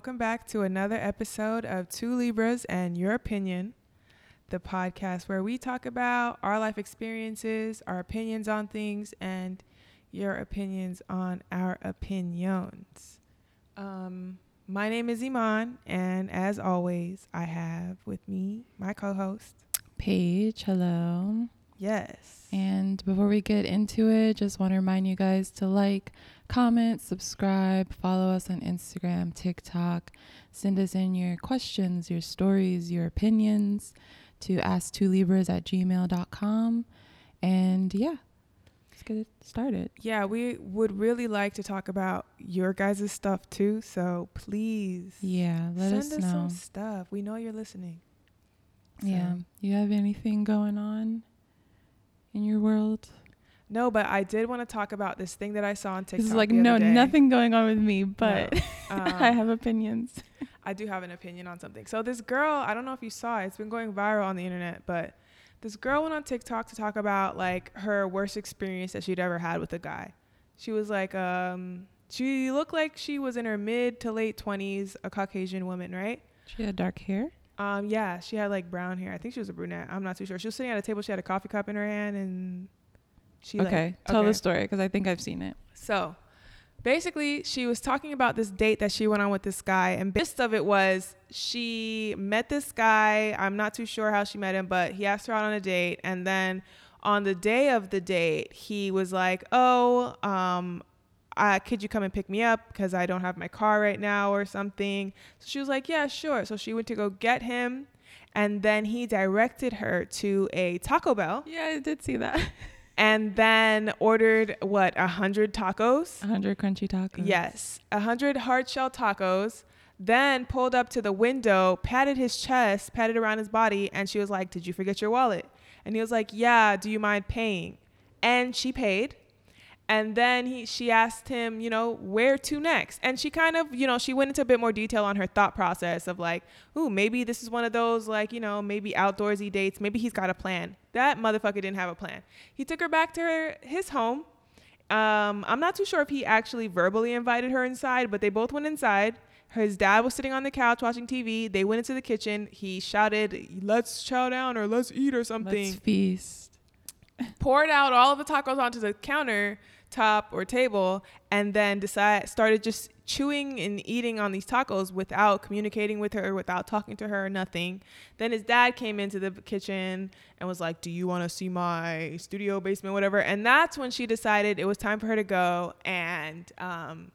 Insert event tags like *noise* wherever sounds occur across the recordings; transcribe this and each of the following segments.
welcome back to another episode of Two Libras and Your Opinion, the podcast where we talk about our life experiences, our opinions on things, and your opinions on our opinions. Um, my name is Iman, and as always, I have with me my co host, Paige. Hello. Yes. And before we get into it, just want to remind you guys to like, comment, subscribe, follow us on Instagram, TikTok. Send us in your questions, your stories, your opinions to ask2libras at gmail.com. And yeah, let's get it started. Yeah, we would really like to talk about your guys' stuff too. So please, Yeah, let send us us know. some stuff. We know you're listening. Yeah. You have anything going on in your world? No, but I did want to talk about this thing that I saw on TikTok. This is like, no, day. nothing going on with me, but *laughs* Um, I have opinions. *laughs* I do have an opinion on something. So this girl, I don't know if you saw it. It's been going viral on the internet, but this girl went on TikTok to talk about like her worst experience that she'd ever had with a guy. She was like, um, she looked like she was in her mid to late twenties, a Caucasian woman, right? She had dark hair. Um, yeah, she had like brown hair. I think she was a brunette. I'm not too sure. She was sitting at a table. She had a coffee cup in her hand, and she like- okay, tell okay. the story because I think I've seen it. So basically, she was talking about this date that she went on with this guy, and gist of it was she met this guy. I'm not too sure how she met him, but he asked her out on a date, and then on the day of the date, he was like, "Oh, um." Uh, could you come and pick me up because I don't have my car right now or something? So she was like, yeah, sure. So she went to go get him, and then he directed her to a Taco Bell, Yeah, I did see that. *laughs* and then ordered what a hundred tacos. A 100 crunchy tacos. Yes, a hundred hard shell tacos. Then pulled up to the window, patted his chest, patted around his body, and she was like, "Did you forget your wallet?" And he was like, "Yeah. Do you mind paying?" And she paid. And then he, she asked him, you know, where to next? And she kind of, you know, she went into a bit more detail on her thought process of like, ooh, maybe this is one of those like, you know, maybe outdoorsy dates. Maybe he's got a plan. That motherfucker didn't have a plan. He took her back to her his home. Um, I'm not too sure if he actually verbally invited her inside, but they both went inside. His dad was sitting on the couch watching TV. They went into the kitchen. He shouted, "Let's chow down or let's eat or something." Let's feast. poured out all of the tacos onto the counter top or table and then decide started just chewing and eating on these tacos without communicating with her without talking to her or nothing then his dad came into the kitchen and was like do you want to see my studio basement whatever and that's when she decided it was time for her to go and um,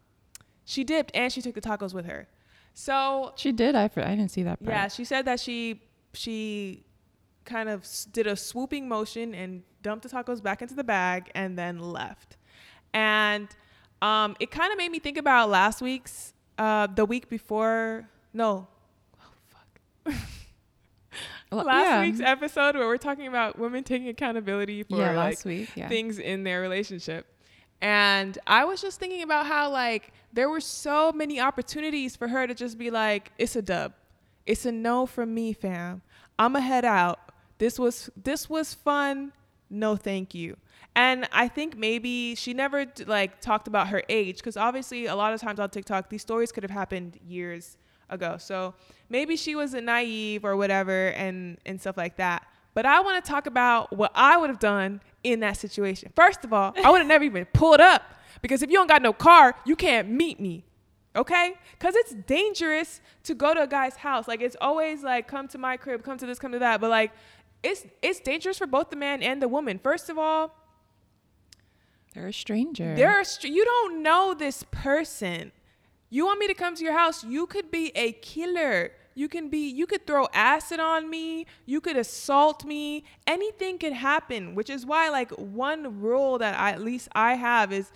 she dipped and she took the tacos with her so She did. I, I didn't see that part. yeah, she said that she she kind of did a swooping motion and dumped the tacos back into the bag and then left. And um, it kind of made me think about last week's, uh, the week before. No, oh fuck. *laughs* Well, last yeah. week's episode where we're talking about women taking accountability for yeah, like week. Yeah. things in their relationship. And I was just thinking about how like there were so many opportunities for her to just be like, it's a dub. It's a no from me, fam. I'ma head out. This was this was fun. No thank you. And I think maybe she never like talked about her age because obviously a lot of times on TikTok these stories could have happened years ago. So maybe she was a naive or whatever and and stuff like that. But I want to talk about what I would have done in that situation. First of all, I would have never even pulled up because if you don't got no car, you can't meet me. Okay? Because it's dangerous to go to a guy's house. Like it's always like, come to my crib, come to this, come to that. But like, it's it's dangerous for both the man and the woman. First of all, They're a stranger. there are str- you don't know this person. You want me to come to your house? You could be a killer. You can be you could throw acid on me, you could assault me. Anything could happen, which is why like one rule that I, at least I have is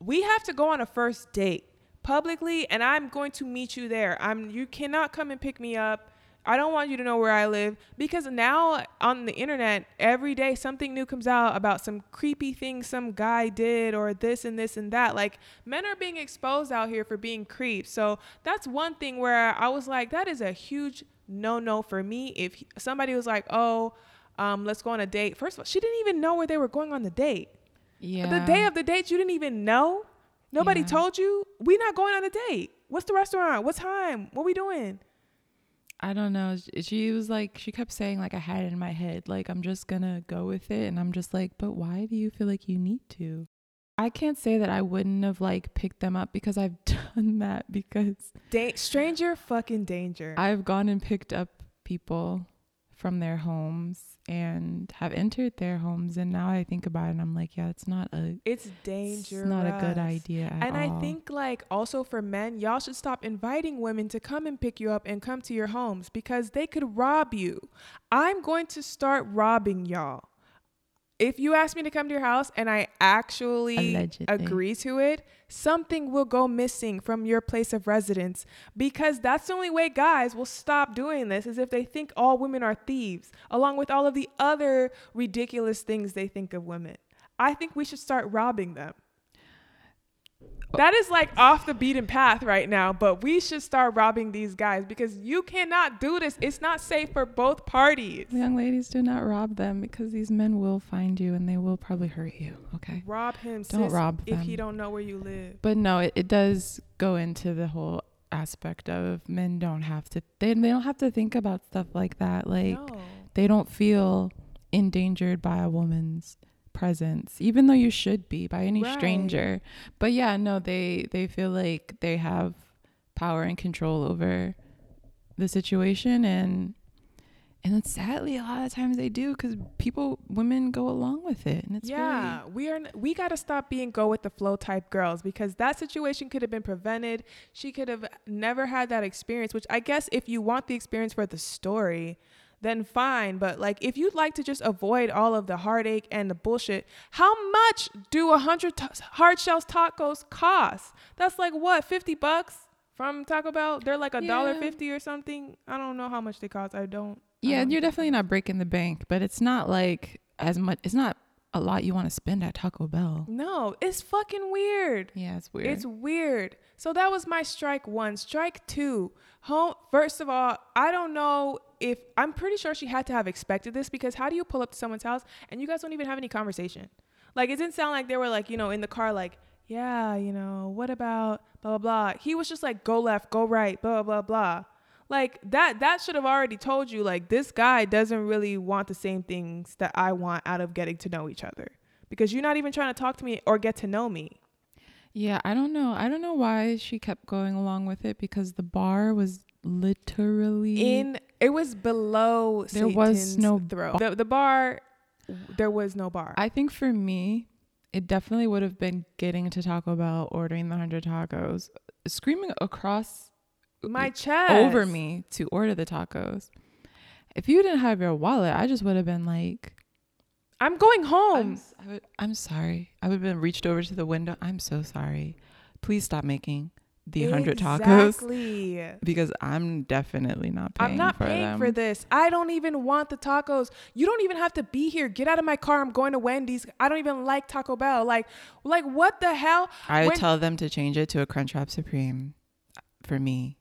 we have to go on a first date publicly and I'm going to meet you there. I'm you cannot come and pick me up. I don't want you to know where I live because now on the internet, every day something new comes out about some creepy thing some guy did or this and this and that. Like men are being exposed out here for being creeps. So that's one thing where I was like, that is a huge no no for me. If somebody was like, oh, um, let's go on a date. First of all, she didn't even know where they were going on the date. yeah. The day of the date, you didn't even know. Nobody Yeah. told you. We're not going on a date. What's the restaurant? What time? What we doing? I don't know. She was like, she kept saying, like, I had it in my head, like, I'm just gonna go with it. And I'm just like, but why do you feel like you need to? I can't say that I wouldn't have, like, picked them up because I've *laughs* done that because Da- stranger fucking danger. I've gone and picked up people from their homes and have entered their homes. And now I think about it and I'm like, yeah, it's not a, it's it's dangerous. not a good idea at And I think like also for men, y'all should stop inviting women to come and pick you up and come to your homes because they could rob you. I'm going to start robbing y'all. If you ask me to come to your house and I actually Allegedly. agree to it, something will go missing from your place of residence because that's the only way guys will stop doing this is if they think all women are thieves, along with all of the other ridiculous things they think of women. I think we should start robbing them. That is like off the beaten path right now, but we should start robbing these guys because you cannot do this. It's not safe for both parties. Young ladies, do not rob them because these men will find you and they will probably hurt you. Okay. Rob him, Don't sis, rob if he don't know where you live. But no, it, it does go into the whole aspect of men don't have to they, they don't have to think about stuff like that. Like no. they don't feel endangered by a woman's presence even though you should be by any Right. stranger but yeah no they they feel like they have power and control over the situation and and then sadly a lot of times they do because people women go along with it and it's yeah, we are. We got to stop being go with the flow type girls because that situation could have been prevented. She could have never had that experience. Which I guess if you want the experience for the story, then fine. But like, if you'd like to just avoid all of the heartache and the bullshit, how much do a hundred t- hard shells tacos cost? That's like what fifty bucks from Taco Bell. They're like a dollar Yeah. fifty or something. I don't know how much they cost. I don't. I yeah don't you're definitely not breaking the bank but it's not like as much it's not a lot you want to spend at taco bell No, it's fucking weird. yeah it's weird It's weird. So that was my strike one. Strike two. Home. First of all, I don't know if I'm pretty sure she had to have expected this because how do you pull up to someone's house and you guys don't even have any conversation? Like it didn't sound like they were like you know in the car like yeah you know what about blah blah blah. He was just like go left, go right, blah blah blah. Like that that should have already told you like this guy doesn't really want the same things that I want out of getting to know each other because you're not even trying to talk to me or get to know me. Yeah, I don't know. I don't know why she kept going along with it because the bar was literally in it was below There was Satan's no throat. The, the bar there was no bar. I think for me, it definitely would have been getting to Taco Bell, ordering the hundred tacos, screaming across My chest over me to order the tacos. If you didn't have your wallet, I just would have been like, I'm going I'm, home. would, I'm sorry. I would have been reached over to the window. I'm so sorry. Please stop making the hundred tacos because I'm definitely not paying I'm not for paying them. for this. I don't even want the tacos. You don't even have to be here. Get out of my car. I'm going to Wendy's. I don't even like Taco Bell. Like, like what the hell? I would When- tell them to change it to a Crunchwrap Supreme for me,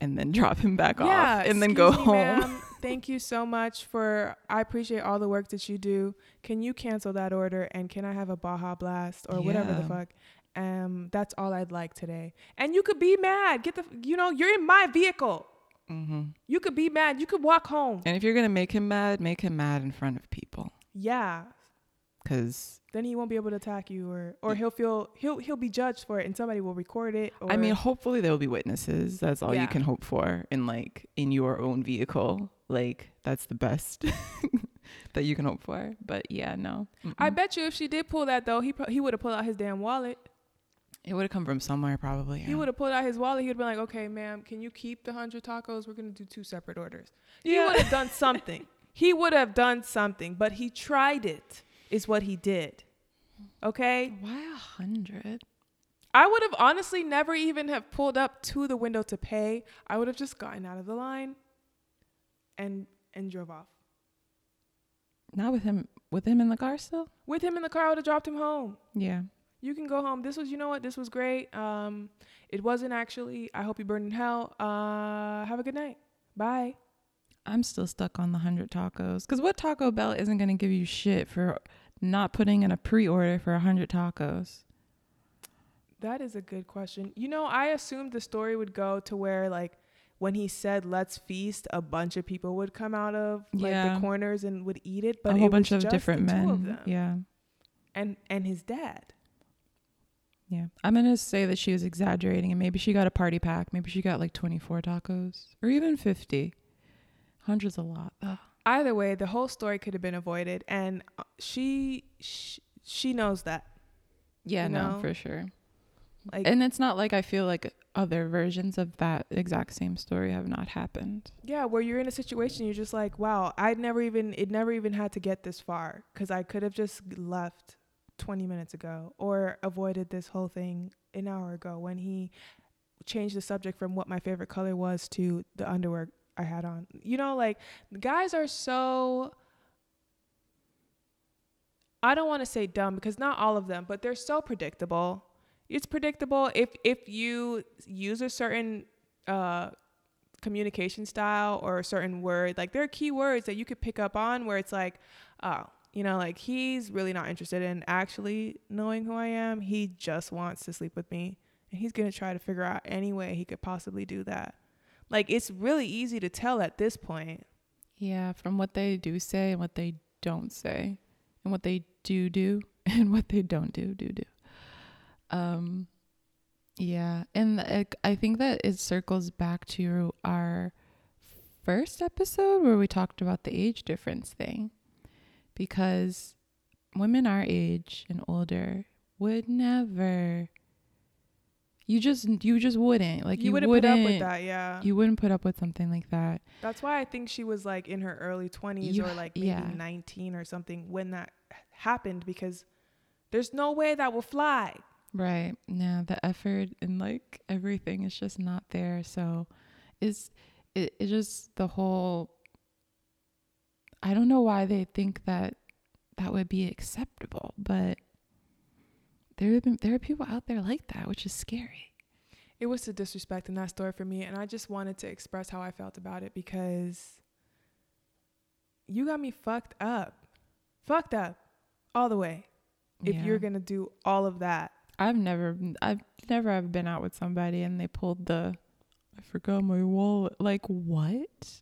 and then *laughs* drop him back yeah, off, and then go me, home. ma'am. *laughs* Thank you so much for. I appreciate all the work that you do. Can you cancel that order and can I have a Baja Blast or whatever the fuck? Um, that's all I'd like today. And you could be mad. Get the. You know, you're in my vehicle. hmm You could be mad. You could walk home. And if you're gonna make him mad, make him mad in front of people, Yeah. Because Then he won't be able to attack you, or or he'll feel he'll he'll be judged for it, and somebody will record it. Or, I mean, hopefully there will be witnesses. That's all Yeah. you can hope for in like in your own vehicle. Like that's the best *laughs* that you can hope for. But yeah, no. I Mm-mm. bet you if she did pull that though, he pro- he would have pulled out his damn wallet. it would have come from somewhere probably. He would have pulled out his wallet. He would have been like, "Okay, ma'am, can you keep the hundred tacos? We're gonna do two separate orders." He would have done something. *laughs* he would have done something, but he tried it. Is what he did. Okay, Why a hundred? I would have honestly never even have pulled up to the window to pay. I would have just gotten out of the line, and and drove off. Not with him. With him in the car still. With him in the car, I would have dropped him home. Yeah. You can go home. This was, you know what? This was great. Um, it wasn't actually. I hope you burn in hell. Uh, have a good night. Bye. I'm still stuck on the hundred tacos. Cause what Taco Bell isn't gonna give you shit for not putting in a pre-order for a hundred tacos? That is a good question. You know, I assumed the story would go to where like when he said "Let's feast," a bunch of people would come out of like Yeah. the corners and would eat it. But a whole it bunch of different men. of. Yeah. and and his dad. Yeah. I'm going to say that she was exaggerating and maybe she got a party pack. Maybe she got like 24 tacos or even 50. Hundreds a lot. Ugh. Either way, the whole story could have been avoided, and uh, she she, she knows that. Yeah, You no, for sure. Like And it's not like I feel like other versions of that exact same story have not happened. yeah, where you're in a situation, you're just like, wow, I'd never even it never even had to get this far because I could have just left 20 minutes ago or avoided this whole thing an hour ago when he changed the subject from what my favorite color was to the underwear I had on. You know, like guys are so I don't want to say dumb because not all of them, but they're so predictable. It's predictable if if you use a certain uh communication style or a certain word, like there are key words that you could pick up on where it's like, oh, you know, like he's really not interested in actually knowing who I am. He just wants to sleep with me. And he's to try to figure out any way he could possibly do that. Like it's really easy to tell at this point. Yeah, from what they do say and what they don't say, and what they do do *laughs* and what they don't do do do. Um, yeah, and like, I think that it circles back to our first episode where we talked about the age difference thing, because women our age and older would never. You just you just wouldn't like you, you, wouldn't, wouldn't put up with that, yeah. You wouldn't put up with something like that. That's why I think she was like in her early 20s You- or like maybe yeah. 19 or something when that happened because there's no way that will fly. Right. No, the effort and like everything is just not there. So is it, it just the whole I don't know why they think that that would be acceptable, but there have been there are people out there like that, which is scary. It was the disrespect in that story for me, and I just wanted to express how I felt about it because you got me fucked up. Fucked up all the way. If Yeah. you're going to do all of that. I've never I've never ever been out with somebody and they pulled the I forgot my wallet. Like what?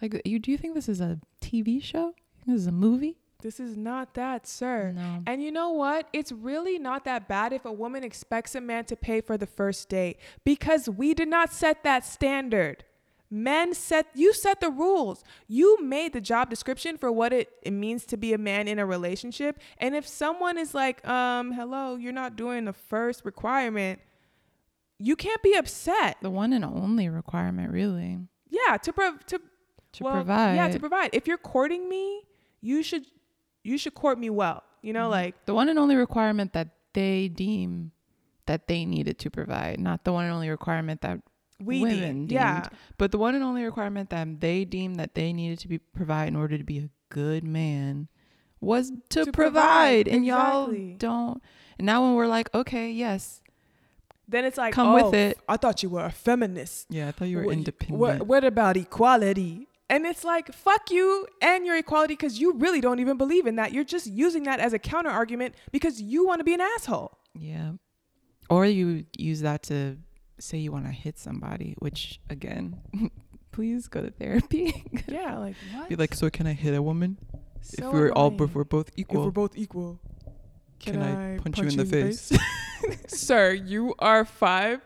Like you do you think this is a TV show? This is a movie? This is not that, sir. No. And you know what? It's really not that bad if a woman expects a man to pay for the first date because we did not set that standard. Men set you set the rules. You made the job description for what it, it means to be a man in a relationship. And if someone is like, um, hello, you're not doing the first requirement, you can't be upset. The one and only requirement, really, Yeah, to prov- to to well, provide. Yeah, to provide. If you're courting me, you should you should court me well. You know, Mhm. like the one and only requirement that they deem that they needed to provide, not the one and only requirement that, we Women deemed. Yeah. but the one and only requirement that they deemed that they needed to be provide in order to be a good man was to, To provide. provide, And y'all don't. And now when we're like, okay, yes, Then it's like, Come oh, with it. I thought you were a feminist. yeah, I thought you were What- independent. What, what about equality? And it's like, fuck you and your equality because you really don't even believe in that. You're just using that as a counter argument because you want to be an asshole. Yeah. Or you use that to say you want to hit somebody, which again, *laughs* please go to therapy. *laughs* Yeah, like what? Be like, so can I hit a woman? So if we're all, if we're both equal, If we're both equal, can, I, punch, you in the face? *laughs* Sir, you are five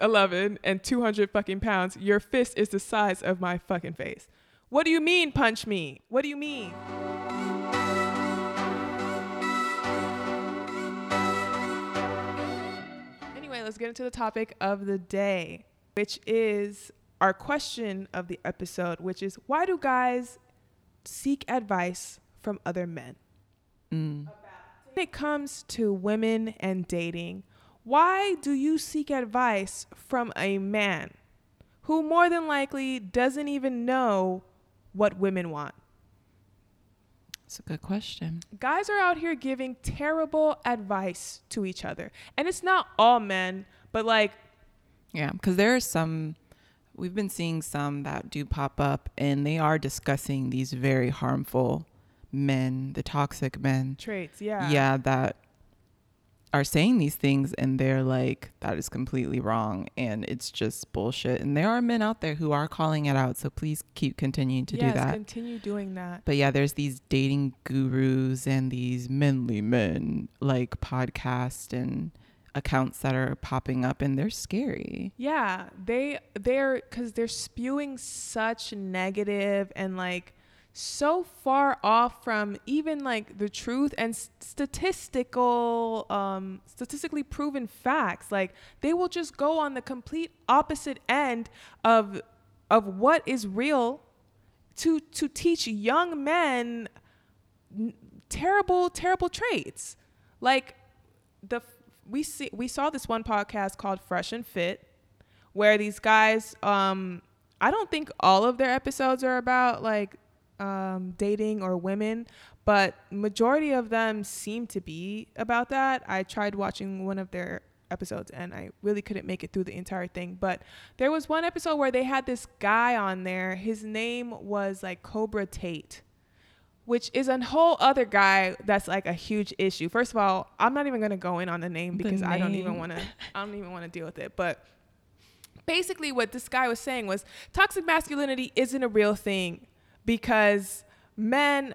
eleven and two hundred fucking pounds. Your fist is the size of my fucking face. What do you mean, punch me? What do you mean? Anyway, let's get into the topic of the day, which is our question of the episode, which is why do guys seek advice from other men? Mm. When it comes to women and dating, why do you seek advice from a man who more than likely doesn't even know what women want? It's a good question. Guys are out here giving terrible advice to each other. And it's not all men, but like, Yeah, because there are some. We've been seeing some that do pop up, and they are discussing these very harmful men, the toxic men. traits, yeah. yeah that are saying these things and they're like that is completely wrong and it's just bullshit. And there are men out there who are calling it out so please keep continuing to yes, do that. continue doing that. but yeah there's these dating gurus and these menly men like podcast and accounts that are popping up and they're scary. Yeah, they they're because they're spewing such negative and like so far off from even like the truth and statistical um statistically proven facts. Like they will just go on the complete opposite end of of what is real to to teach young men n- terrible terrible traits. Like the we see we saw this one podcast called Fresh and Fit where these guys um I don't think all of their episodes are about like um dating or women but majority of them seem to be about that. I tried watching one of their episodes and I really couldn't make it through the entire thing. But there was one episode where they had this guy on there. His name was like Cobra Tate which is a whole other guy that's like a huge issue. First of all, I'm not even gonna go in on the name The because I don't even want to. *laughs* I don't even want to deal with it. But basically, what this guy was saying was toxic masculinity isn't a real thing because men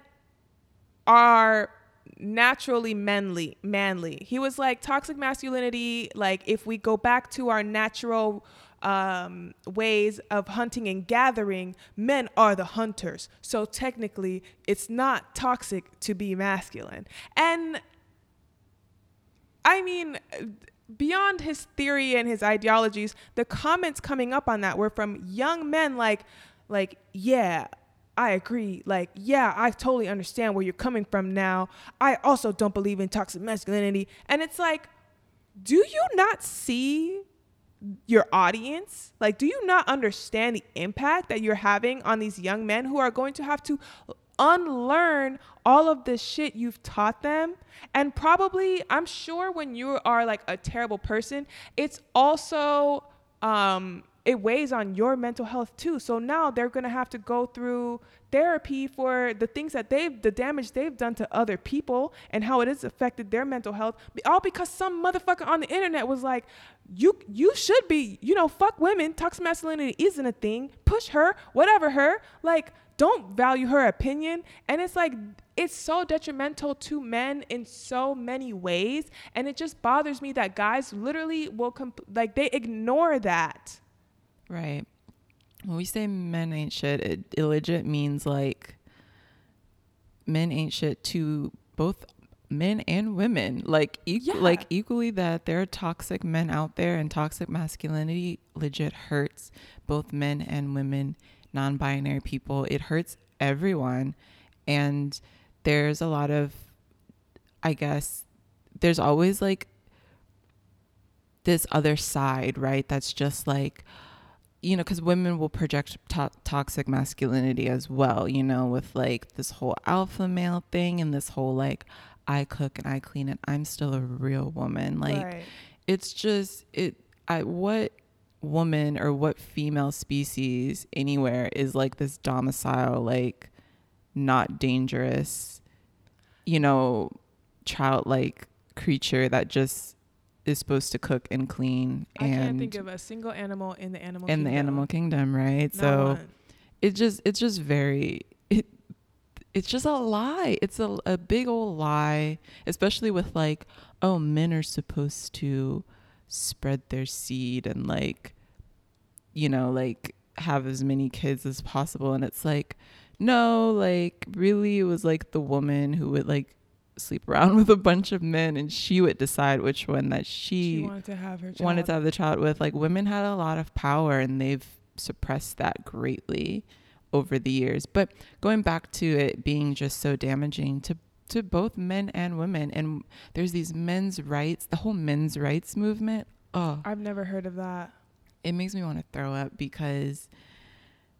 are naturally manly manly. He was like toxic masculinity like if we go back to our natural um, ways of hunting and gathering men are the hunters. So technically it's not toxic to be masculine. And i mean beyond his theory and his ideologies the comments coming up on that were from young men like like yeah I agree. Like, yeah, I totally understand where you're coming from now. I also don't believe in toxic masculinity. And it's like, do you not see your audience? Like, do you not understand the impact that you're having on these young men who are going to have to unlearn all of the shit you've taught them? And probably, I'm sure when you are like a terrible person, it's also, um, it weighs on your mental health too. So now they're gonna have to go through therapy for the things that they've, the damage they've done to other people and how it has affected their mental health. All because some motherfucker on the internet was like, you you should be, you know, fuck women. Toxic masculinity isn't a thing. Push her, whatever her. Like, don't value her opinion. And it's like it's so detrimental to men in so many ways. And it just bothers me that guys literally will comp- like they ignore that. Right. When we say men ain't shit, it, it legit means like men ain't shit to both men and women. Like equ- Yeah. like equally that there are toxic men out there and toxic masculinity legit hurts both men and women, non-binary people. It hurts everyone. And there's a lot of I guess there's always like this other side, right? That's just like you know, because women will project to- toxic masculinity as well, you know, with like this whole alpha male thing and this whole like, I cook and I clean and I'm still a real woman. Like, right. it's just, it, I, what woman or what female species anywhere is like this domicile, like, not dangerous, you know, childlike creature that just is supposed to cook and clean I and can't think of a single animal in the animal in the kingdom. animal kingdom, right? Not so one. it just it's just very it it's just a lie. It's a a big old lie, especially with like oh men are supposed to spread their seed and like you know like have as many kids as possible and it's like no like really it was like the woman who would like sleep around *laughs* with a bunch of men and she would decide which one that she she wanted to have her child. wanted to have the child with like women had a lot of power and they've suppressed that greatly over the years but going back to it being just so damaging to to both men and women and there's these men's rights the whole men's rights movement oh I've never heard of that. it makes me want to throw up because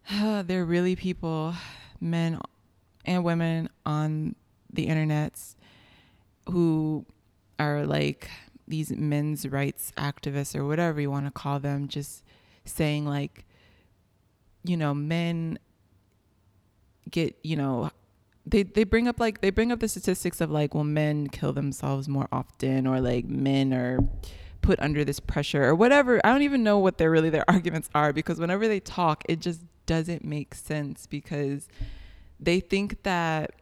*sighs* there are really people men and women on the internets who are like these men's rights activists or whatever you want to call them just saying like you know men get you know they they bring up like they bring up the statistics of like well men kill themselves more often or like men are put under this pressure or whatever. I don't even know what their really their *laughs* arguments are because whenever they talk, it just doesn't make sense because they think that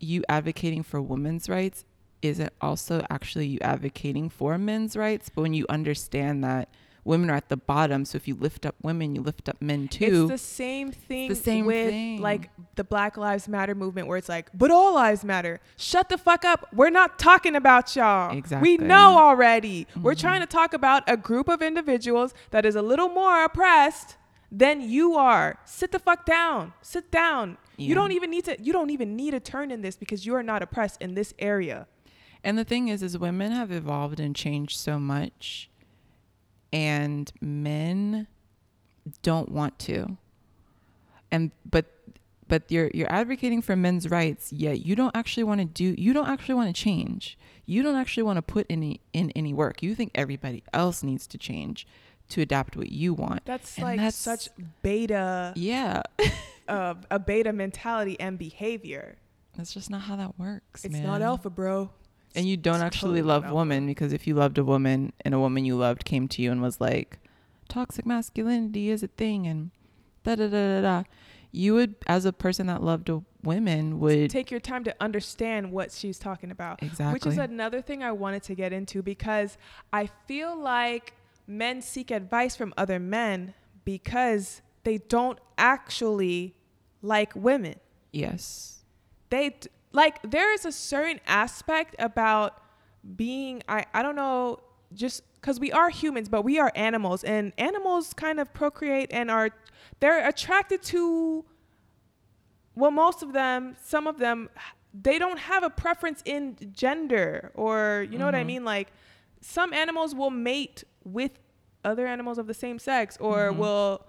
you advocating for women's rights isn't also actually you advocating for men's rights. But when you understand that women are at the bottom, so if you lift up women, you lift up men too. It's the same thing the same with thing. like the Black Lives Matter movement where it's like, but all lives matter. Shut the fuck up. We're not talking about y'all. Exactly. We know already. We're Mhm. trying to talk about a group of individuals that is a little more oppressed than you are. Sit the fuck down. Sit down. Yeah. You don't even need to you don't even need a turn in this because you are not oppressed in this area. And the thing is, is women have evolved and changed so much, and men don't want to. And but but you're you're advocating for men's rights, yet you don't actually want to do. You don't actually want to change. You don't actually want to put any in any work. You think everybody else needs to change to adapt what you want. That's And like that's- such beta Yeah, *laughs* uh, a beta mentality and behavior. that's just not how that works. It's man. not alpha, bro. And you don't It's actually totally love women because if you loved a woman and a woman you loved came to you and was like, toxic masculinity is a thing and da da da da da, you would, as a person that loved a women, would take your time to understand what she's talking about. exactly. Which is another thing I wanted to get into because I feel like men seek advice from other men because they don't actually like women. yes, They like there is a certain aspect about being I I don't know just cuz we are humans but we are animals and animals kind of procreate and are they're attracted to well most of them some of them they don't have a preference in gender or you know what I Mhm. mean like some animals will mate with other animals of the same sex or Mhm. will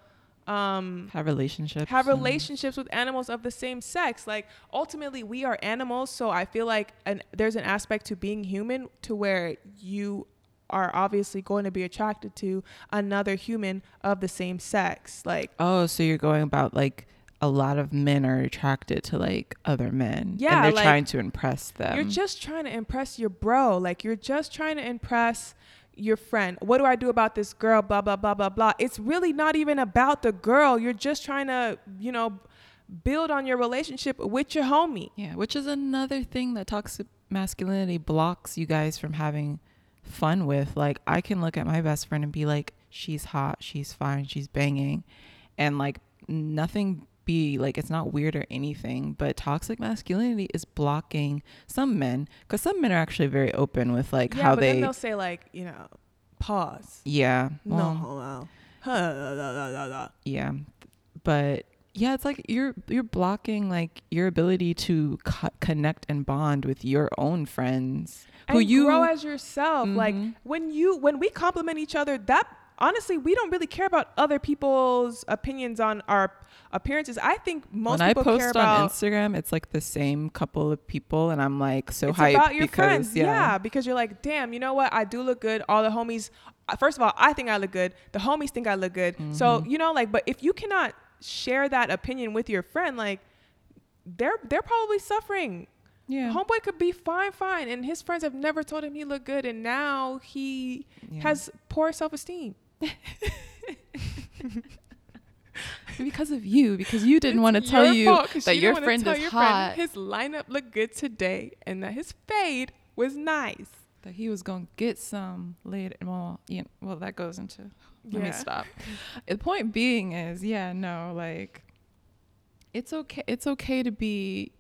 um have relationships. have relationships with animals of the same sex. Like ultimately, we are animals, so I feel like an, there's an aspect to being human to where you are obviously going to be attracted to another human of the same sex. Like Oh, so you're going about like a lot of men are attracted to like other men. Yeah, and they're like, trying to impress them. you're just trying to impress your bro. Like you're just trying to impress your friend. What do I do about this girl? Blah blah blah blah blah. It's really not even about the girl. You're just trying to, you know, build on your relationship with your homie. Yeah, which is another thing that toxic masculinity blocks you guys from having fun with. Like, I can look at my best friend and be like, she's hot, she's fine, she's banging, and like nothing be like it's not weird or anything. But toxic masculinity is blocking some men because some men are actually very open with like yeah, how but they. then they'll say like, you know, pause. yeah, No well, homo. Huh, yeah but yeah it's like you're you're blocking like your ability to co- connect and bond with your own friends who and you grow as yourself. Like Mhm. when you when we compliment each other, that honestly we don't really care about other people's opinions on our appearances. I think most when I people care post about on Instagram, it's like the same couple of people, and I'm like so it's hyped about your because friends. Yeah. yeah, because you're like, damn, you know what? I do look good. All the homies. uh, First of all, I think I look good. The homies think I look good. So Mhm. you know, like, but if you cannot share that opinion with your friend, like, they're they're probably suffering. yeah, Homeboy could be fine, fine, and his friends have never told him he looked good, and now he yeah. has poor self esteem. *laughs* because of you, because you didn't want to tell you that your friend is hot, his lineup looked good today, and that his fade was nice. that he was gonna get some later. Well, yeah, well that goes into. Let me stop. *laughs* the point being is, yeah, no, like it's okay. It's okay to be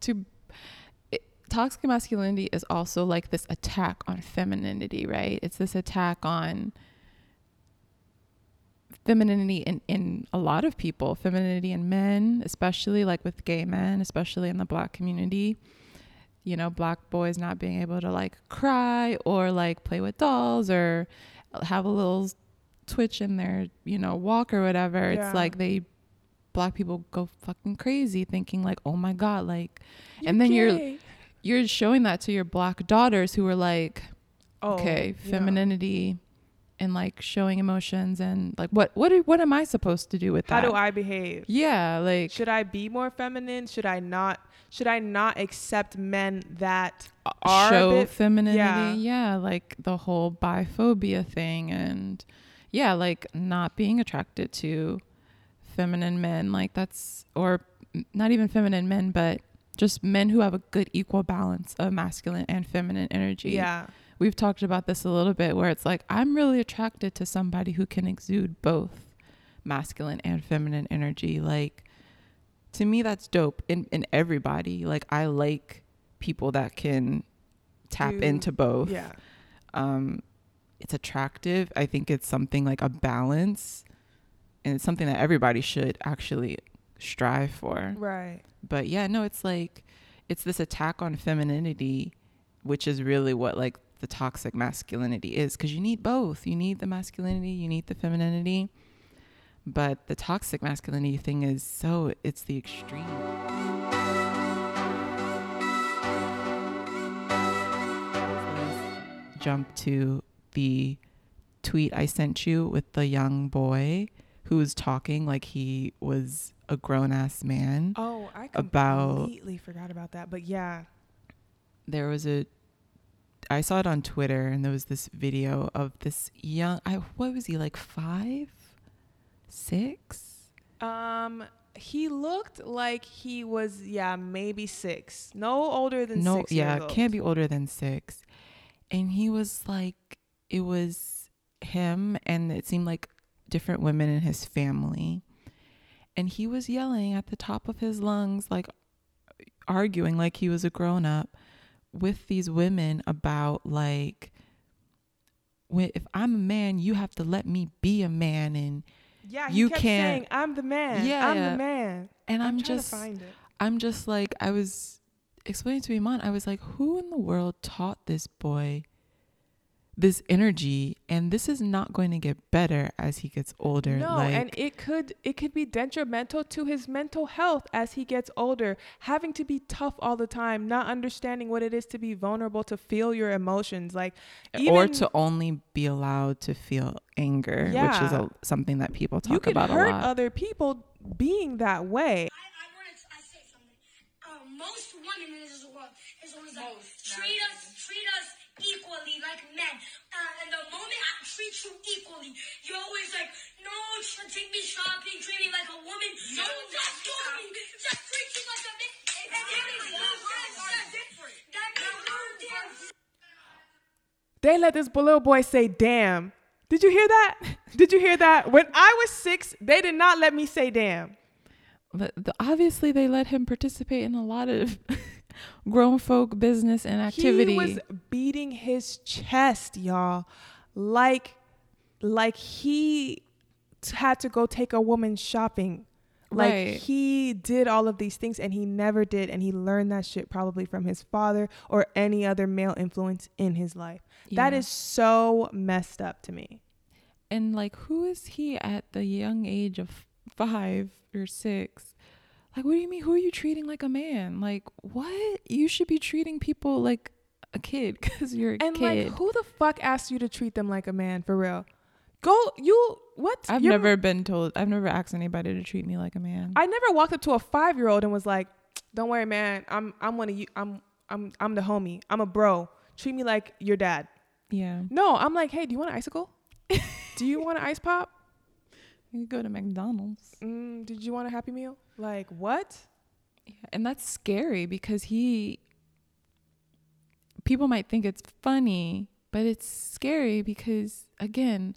to. It, toxic masculinity is also like this attack on femininity, right? It's this attack on femininity in, in a lot of people, femininity in men, especially like with gay men, especially in the black community. You know, black boys not being able to like cry or like play with dolls or have a little twitch in their, you know, walk or whatever. Yeah. It's like they black people go fucking crazy thinking like, "Oh my god, like And then you're- you're showing that to your black daughters who are like, Oh, okay, yeah. And like showing emotions and like what what what am I supposed to do with How that? How do I behave? Yeah, like Should I be more feminine? Should I not? Should I not accept men that are show femininity. yeah. Yeah. like the whole biphobia thing and yeah, like not being attracted to feminine men. Like that's or not even feminine men, but just men who have a good equal balance of masculine and feminine energy. Yeah. We've talked about this a little bit where it's like I'm really attracted to somebody who can exude both masculine and feminine energy. Like to me that's dope in in everybody. Like I like people that can tap Do- into both. Yeah. Um it's attractive. I think it's something like a balance and it's something that everybody should actually strive for. Right. But yeah, no, it's like it's this attack on femininity, which is really what like the toxic masculinity is because you need both. You need the masculinity, you need the femininity. But the toxic masculinity thing is so it's the extreme. Jump to the tweet I sent you with the young boy who was talking like he was a grown ass man. Oh, I About- completely forgot about that. But yeah. there was a I saw it on Twitter and there was this video of this young I what was he like 5 6 Um, he looked like he was yeah maybe six, no older than No six. yeah can't be older than 6 and he was like it was him and it seemed like different women in his family. And he was yelling at the top of his lungs like arguing like he was a grown up with these women about like when, if I'm a man, you have to let me be a man and Yeah, You kept can't- saying, "I'm the man. Yeah, I'm the man." and I'm, trying just find it. I'm just like I was explaining to Iman, I was like, who in the world taught this boy this energy? And this is not going to get better as he gets older. No, like and it could it could be detrimental to his mental health as he gets older, having to be tough all the time, not understanding what it is to be vulnerable, to feel your emotions, like even or to only be allowed to feel anger, which is a, something that people you talk could about a hurt lot. other people being that way. I, I wanted to I say something. Uh, most women in this world is always like treat us treat us equally like men. Uh, and the moment I treat you equally, you're always like, no, sh- take me shopping, treat me like a woman. No, just do me, just treat you like a man. And that is no different. That is no different. They let this little boy say "damn." Did you hear that? *laughs* Did you hear that? When I was six, they did not let me say "damn." But the, obviously, they let him participate in a lot of *laughs* grown folk business and activity. He was beating his chest, y'all, like like he t- had to go take a woman shopping. Like Right. he did all of these things and he never did and he learned that shit probably from his father or any other male influence in his life. That Yeah. is so messed up to me. and like, who is he at the young age of five or six? Like, what do you mean? Who are you treating like a man? Like, what? You should be treating people like a kid *laughs* because you're a And kid. like who the fuck asked you to treat them like a man for real? Go you what? I've You're- never been told. I've never asked anybody to treat me like a man. I never walked up to a five year old and was like, "Don't worry, man. I'm I'm one of you. I'm I'm I'm the homie. I'm a bro. Treat me like your dad." yeah, No, I'm like, "Hey, do you want an icicle? do you want an ice pop? You go to McDonald's. Mm, did you want a Happy Meal? Like what? Yeah, and that's scary because he people might think it's funny, but it's scary because again,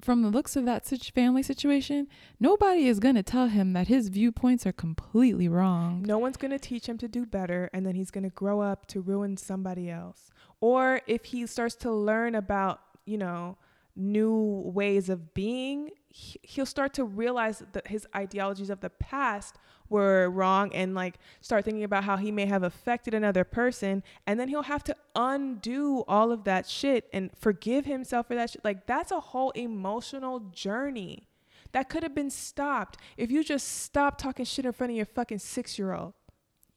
from the looks of that such family situation, nobody is going to tell him that his viewpoints are completely wrong. No one's gonna teach him to do better, and then he's gonna grow up to ruin somebody else. Or if he starts to learn about, you know, new ways of being, he- he'll start to realize that his ideologies of the past were wrong and like start thinking about how he may have affected another person and then he'll have to undo all of that shit and forgive himself for that shit like that's a whole emotional journey that could have been stopped if you just stopped talking shit in front of your fucking 6-year-old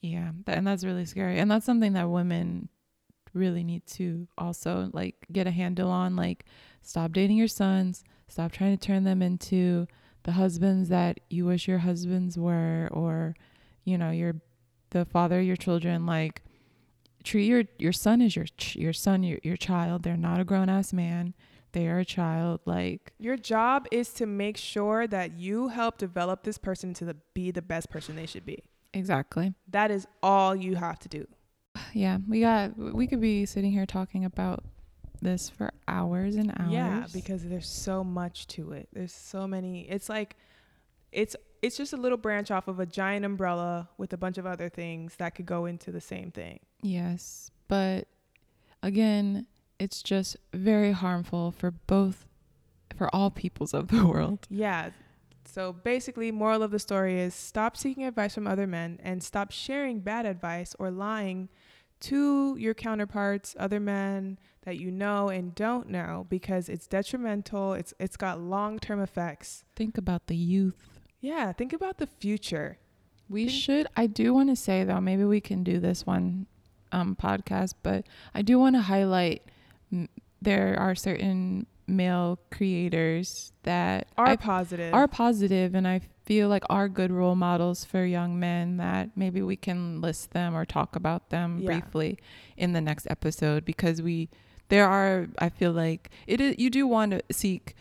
Yeah, and that's really scary. And that's something that women really need to also like get a handle on like stop dating your sons stop trying to turn them into the husbands that you wish your husbands were or you know your the father of your children like treat your your son as your ch- your son your, your child they're not a grown-ass man they are a child like Your job is to make sure that you help develop this person to the, be the best person they should be. exactly That is all you have to do. Yeah we got we could be sitting here talking about this for hours and hours Yeah, because there's so much to it. There's so many. It's like it's it's just a little branch off of a giant umbrella with a bunch of other things that could go into the same thing. Yes, but again, it's just very harmful for both for all peoples of the *laughs* world. Yeah. So basically, moral of the story is stop seeking advice from other men and stop sharing bad advice or lying to your counterparts, other men that you know and don't know because it's detrimental. It's it's got long-term effects. Think about the youth. Yeah, think about the future. We Think- should I do want to say though, maybe we can do this one um podcast, but I do want to highlight mm, there are certain male creators that Are I positive. are positive and I feel like are good role models for young men that maybe we can list them or talk about them Yeah. briefly in the next episode because we there are I feel like it is you do want to seek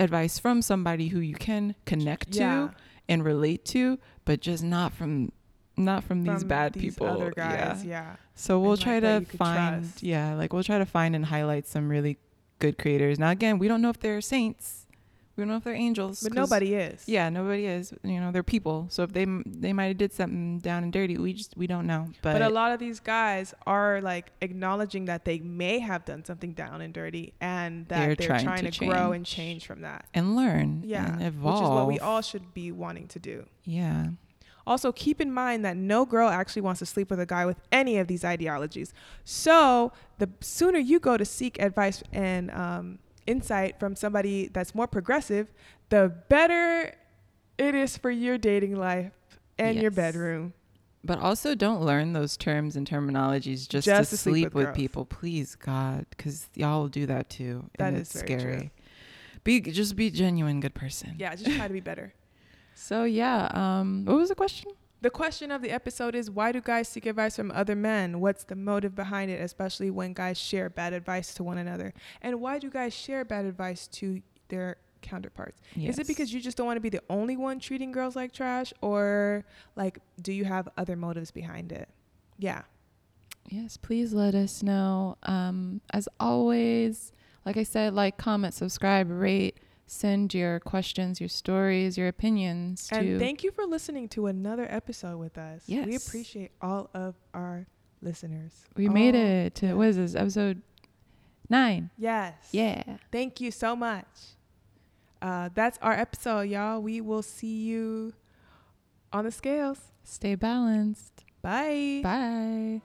advice from somebody who you can connect yeah. to and relate to but just not from not from these from bad these people other guys. yeah. Yeah. so we'll and, try like, to find trust. yeah like we'll try to find and highlight some really good creators now again we don't know if they're saints we don't know if they're angels But nobody is. yeah nobody is you know they're people so if they they might have did something down and dirty we just we don't know but, But, a lot of these guys are like acknowledging that they may have done something down and dirty and that They're they're, trying trying, to to, grow and change. from that. and learn Yeah. and evolve Which is what we all should be wanting to do. yeah Also, keep in mind that no girl actually wants to sleep with a guy with any of these ideologies. So, the sooner you go to seek advice and um, insight from somebody that's more progressive, the better it is for your dating life and your bedroom. but also don't learn those terms and terminologies just, Just to, to sleep sleep, with with, people please god because y'all will do that too That and is it's scary true. be just be genuine good person Yeah, just try to be better. So yeah um what was the question The question of the episode is why do guys seek advice from other men? What's the motive behind it, especially when guys share bad advice to one another? And why do guys share bad advice to their counterparts? Is it because you just don't want to be the only one treating girls like trash or like do you have other motives behind it? Yeah. Yes, please let us know. Um, as always, like I said, like, comment, subscribe, rate, send your questions, your stories, your opinions to. And thank you for listening to another episode with us. Yes. We appreciate all of our listeners. we made it to what is this episode nine? Yes. Yeah. Thank you so much. Uh, that's our episode, y'all. We will see you on the scales. Stay balanced. Bye. Bye.